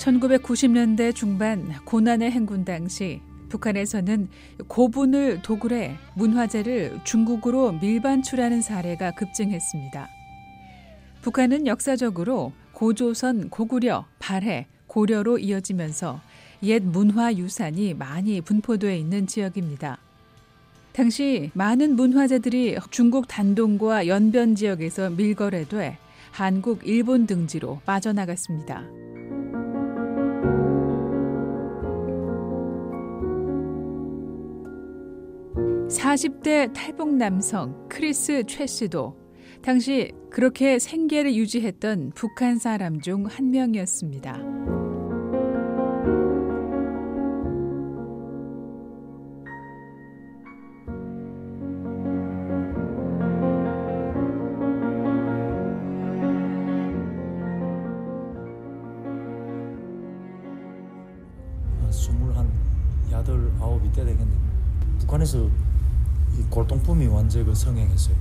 1990년대 중반 고난의 행군 당시 북한에서는 고분을 도굴해 문화재를 중국으로 밀반출하는 사례가 급증했습니다. 북한은 역사적으로 고조선, 고구려, 발해, 고려로 이어지면서 옛 문화 유산이 많이 분포되어 있는 지역입니다. 당시 많은 문화재들이 중국 단동과 연변 지역에서 밀거래돼 한국, 일본 등지로 빠져나갔습니다. 40대 탈북 남성 크리스 최 씨도 당시 그렇게 생계를 유지했던 북한 사람 중 한 명이었습니다. 스물 한 여덟 아홉 이 때 되겠네. 북한에서 이 골동품이 완전 그 성행했어요.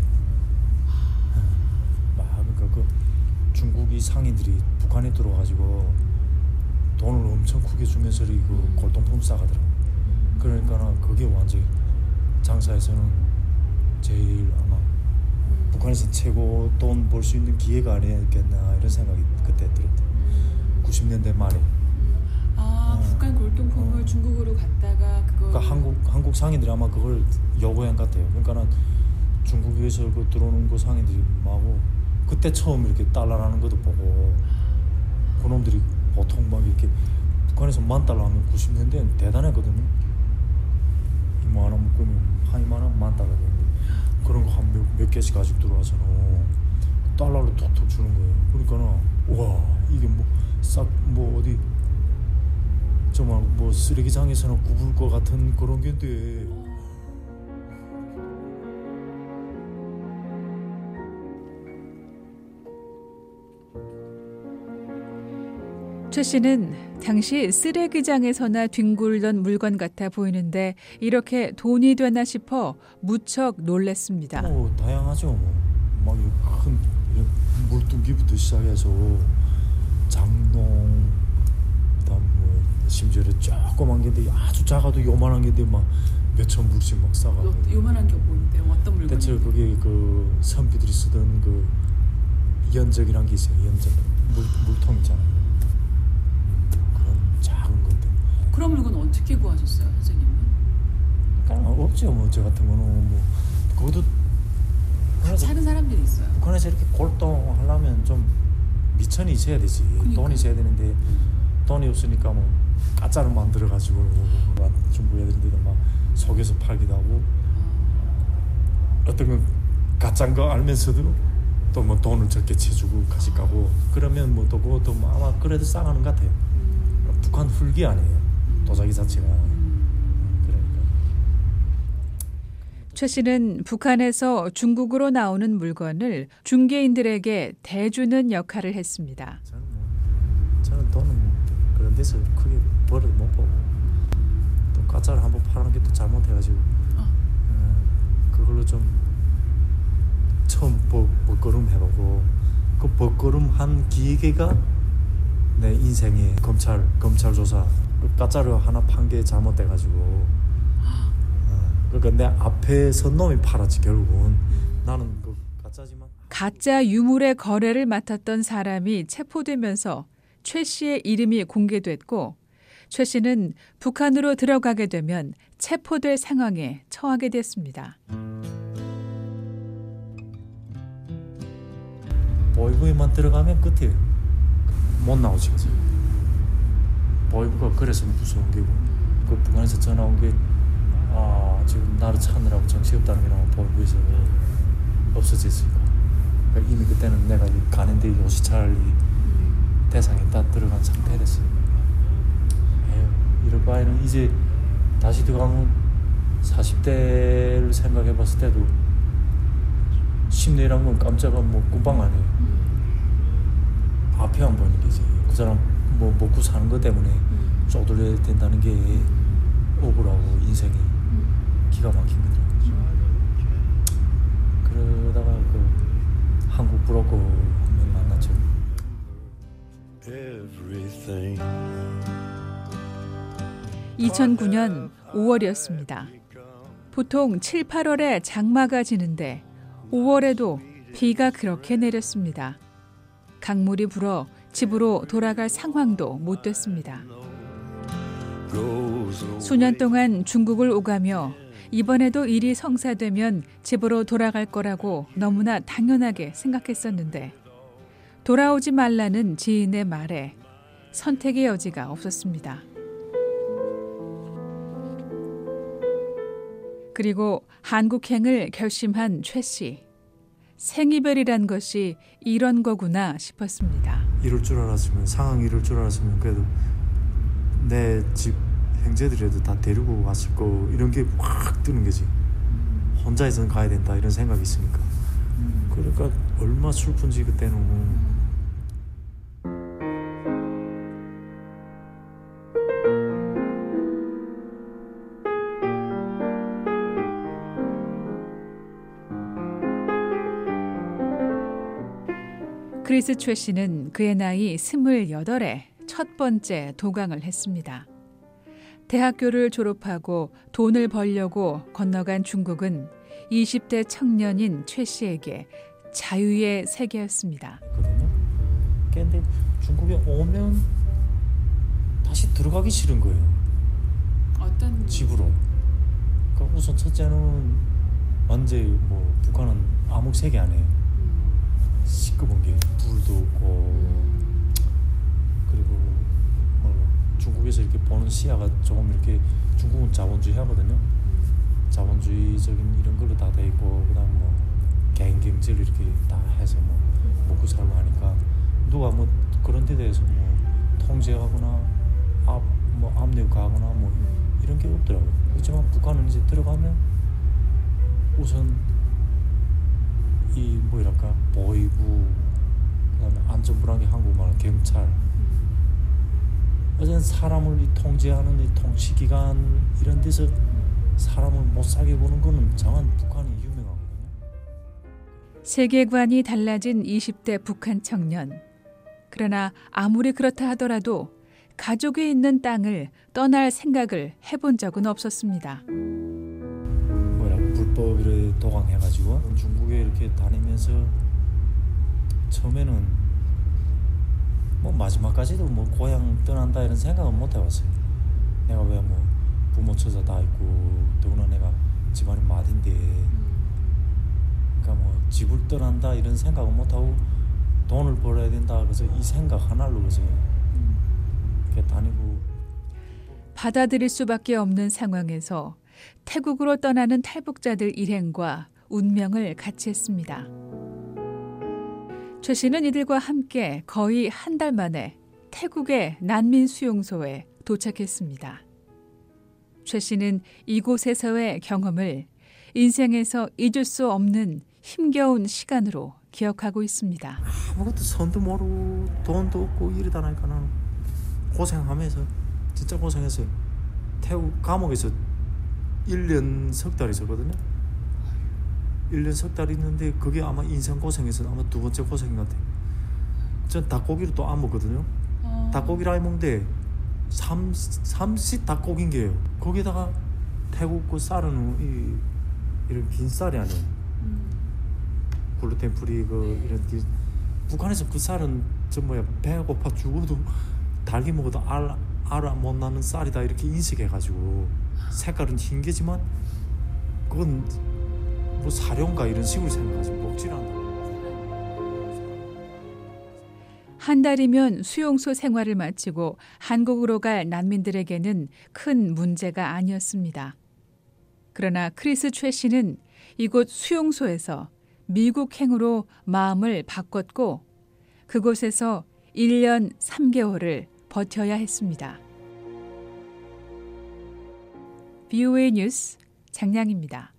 막 그러니까 그 중국이 상인들이 북한에 들어가지고 돈을 엄청 크게 주면서 그 골동품 싸가더라고. 그러니까 그게 완전 장사에서는 제일 아마 북한에서 최고 돈 벌 수 있는 기회가 아니었겠나 이런 생각이 그때 들었대. 90년대 말에. 아 어. 북한 골동품을 어. 중국으로 갔다가 그거 그러니까 한국 한국 상인들이 아마 그걸 것 같아요. 그러니까는 중국에서 그 들어오는 그 상인들이 마고 그때 처음 이렇게 달러라는 것도 보고 그놈들이 보통 막 이렇게 북한에서 만 달러 하면 90년대는 대단했거든요. 이만 하나 묶으면 한 이만 하면 만 달러 되는데 그런 거한몇 개씩 가지고 들어와서는 달러로 톡톡 주는 거예요. 그러니까는 와 이게 뭐 싹뭐 어디 정말 뭐 쓰레기장에서는 굽을 것 같은 그런 게인데 최 씨는 당시 쓰레기장에서나 뒹굴던 물건 같아 보이는데 이렇게 돈이 되나 싶어 무척 놀랐습니다. 뭐 다양하죠 뭐 막큰 물뚱기부터 시작해서 장롱 뭐 심지어 조그만 게인데 아주 작아도 요만한 게인데 막 몇천 불씩 막 싸가고 요, 요만한 게 뭔데 어떤 물건? 대체 그게 그 선비들이 쓰던 그 연적이란 게 있어요 연적 물, 물통 있잖아요 음, 그런 작은 건데 그런 물건 어떻게 구하셨어요, 선생님은? 그러니까 없죠 뭐 저 같은 거는 뭐 그것도 사는 사람들이 있어요. 북한에서 이렇게 골동 하려면 좀 미천이 있어야 되지 그러니까. 돈이 있어야 되는데 돈이 없으니까 뭐 가짜로 만들어 가지고 뭐 중국 애들인데도 막 속여서 팔기도 하고 어떤 건 가짜인 거 알면서도 또 뭐 돈을 적게 쳐주고 가시 가고 그러면 뭐 또 그것도 뭐 아마 그래도 싸가는 것 같아요 음, 북한 훌기 아니에요 도자기 자체가 음. 그러니까 최 씨는 북한에서 중국으로 나오는 물건을 중개인들에게 대주는 역할을 했습니다. 저는 뭐 저는 돈은 그런 데서 크게 벌을 못 보고 또 가짜를 한번 파는 게 또 잘못해가지고 어. 음, 그걸로 좀 처음 버, 버거름 해보고 그 버거름 한 기계가 내 인생의 검찰 검찰 조사 그 가짜를 하나 판 게 잘못돼가지고 어, 그러니까 내 앞에 선 놈이 팔았지 결국은 나는 그 가짜지만 가짜 유물의 거래를 맡았던 사람이 체포되면서 최 씨의 이름이 공개됐고 최 씨는 북한으로 들어가게 되면 체포될 상황에 처하게 됐습니다. 보이부에만 들어가면 끝이에요. 못 나오지. 보이부가 그래서 무서운 게고 그 북한에서 전화 온게 아, 지금 나를 찾느라고 정신없다는 게 나와 보이부에서 없어졌으니까 그러니까 이미 그때는 내가 이 가는데 요시찰 이 대상에 다 들어간 상태랬어요. 에휴, 이럴 바에는 이제 다시 들어가면 40대를 생각해 봤을 때도 심리란 건 깜짝은 뭐 꿈방 아니에요. 앞에 안 보이는 게지. 그 사람 뭐 먹고 사는 것 때문에 쪼들려야 된다는 게 억울하고 인생이 기가 막힌 거더라고요. 그러다가 그 한국 브로커 한 명 만났죠. Everything. 2009년 5월이었습니다. 보통 7, 8월에 장마가 지는데 5월에도 비가 그렇게 내렸습니다. 강물이 불어 집으로 돌아갈 상황도 못 됐습니다. 수년 동안 중국을 오가며 이번에도 일이 성사되면 집으로 돌아갈 거라고 너무나 당연하게 생각했었는데 돌아오지 말라는 지인의 말에 선택의 여지가 없었습니다. 그리고 한국행을 결심한 최 씨. 생이별이란 것이 이런 거구나 싶었습니다. 이럴 줄 알았으면 상황이 이럴 줄 알았으면 그래도 내 집 형제들이라도 다 데리고 왔을 거 이런 게 확 뜨는 거지 혼자서는 가야 된다 이런 생각이 있으니까 그러니까 얼마 슬픈지 그때는 크리스 최 씨는 그의 나이 28에 첫 번째 도강을 했습니다. 대학교를 졸업하고 돈을 벌려고 건너간 중국은 20대 청년인 최 씨에게 자유의 세계였습니다. 근데 중국에 오면 다시 들어가기 싫은 거예요 어떤 집으로 그러니까 우선 첫째는 완전히 뭐 북한은 암흑 세계 아니에요 음, 시끄러운 게 불도 없고 그리고 뭐 중국에서 이렇게 보는 시야가 조금 이렇게 중국은 자본주의 하거든요. 자본주의적인 이런 걸로 다 돼 있고 그다음 뭐 개인 경제를 이렇게 다 해서 뭐 먹고 살고 하니까 누가 뭐 그런 데 대해서 뭐 통제하거나 앞뭐 압력하거나 뭐 이런 게 없더라고요. 그렇지만 북한은 이제 들어가면 우선 이 뭐랄까 보이부 그다음에 안전불안개 한국말 경찰 어쨌든 사람을 이 통제하는 이 통치기관 이런 데서 사람을 못 살게 보는 거는 정한 북한이 유명하거든요. 세계관이 달라진 20대 북한 청년. 그러나 아무리 그렇다 하더라도 가족이 있는 땅을 떠날 생각을 해본 적은 없었습니다. 불법으로 도강해가지고 중국에 이렇게 다니면서 처음에는 뭐 마지막까지도 뭐 고향 떠난다 이런 생각은 못 해봤어요. 내가 왜 뭐 부모 처자 다 있고 더구나 내가 집안이 마딘데 그러니까 뭐 집을 떠난다 이런 생각은 못 하고 돈을 벌어야 된다 그래서 이 생각 하나로 그래서 이렇게 다니고 받아들일 수밖에 없는 상황에서 태국으로 떠나는 탈북자들 일행과 운명을 같이 했습니다. 최 씨는 이들과 함께 거의 한 달 만에 태국의 난민 수용소에 도착했습니다. 최 씨는 이곳에서의 경험을 인생에서 잊을 수 없는 힘겨운 시간으로 기억하고 있습니다. 아무것도 선도 모르고 돈도 없고 이러다 나니까 고생하면서 진짜 고생했어요. 태국 감옥에서 1년 석 달 있었거든요. 1년 석 달 있는데 그게 아마 인생 고생에서 아마 두 번째 고생 같아요. 전 닭고기를 또 안 먹거든요. 어, 닭고기를 안 먹는데 삼, 삼시 닭고기인 게요. 거기다가 태국 그 쌀은 이, 이런 긴 쌀이 아니에요. 음, gluten free 그 이런 게 북한에서 그 쌀은 저 뭐야 배가 고파 죽어도 닭이 먹어도 알 알아 못 낳는 쌀이다 이렇게 인식해가지고 색깔은 흰게지만 그건 뭐 사료인가 이런 식으로 생각하지 먹질 않아. 한 달이면 수용소 생활을 마치고 한국으로 갈 난민들에게는 큰 문제가 아니었습니다. 그러나 크리스 최 씨는 이곳 수용소에서 미국행으로 마음을 바꿨고 그곳에서 1년 3개월을 버텨야 했습니다. BOA 뉴스 장량입니다.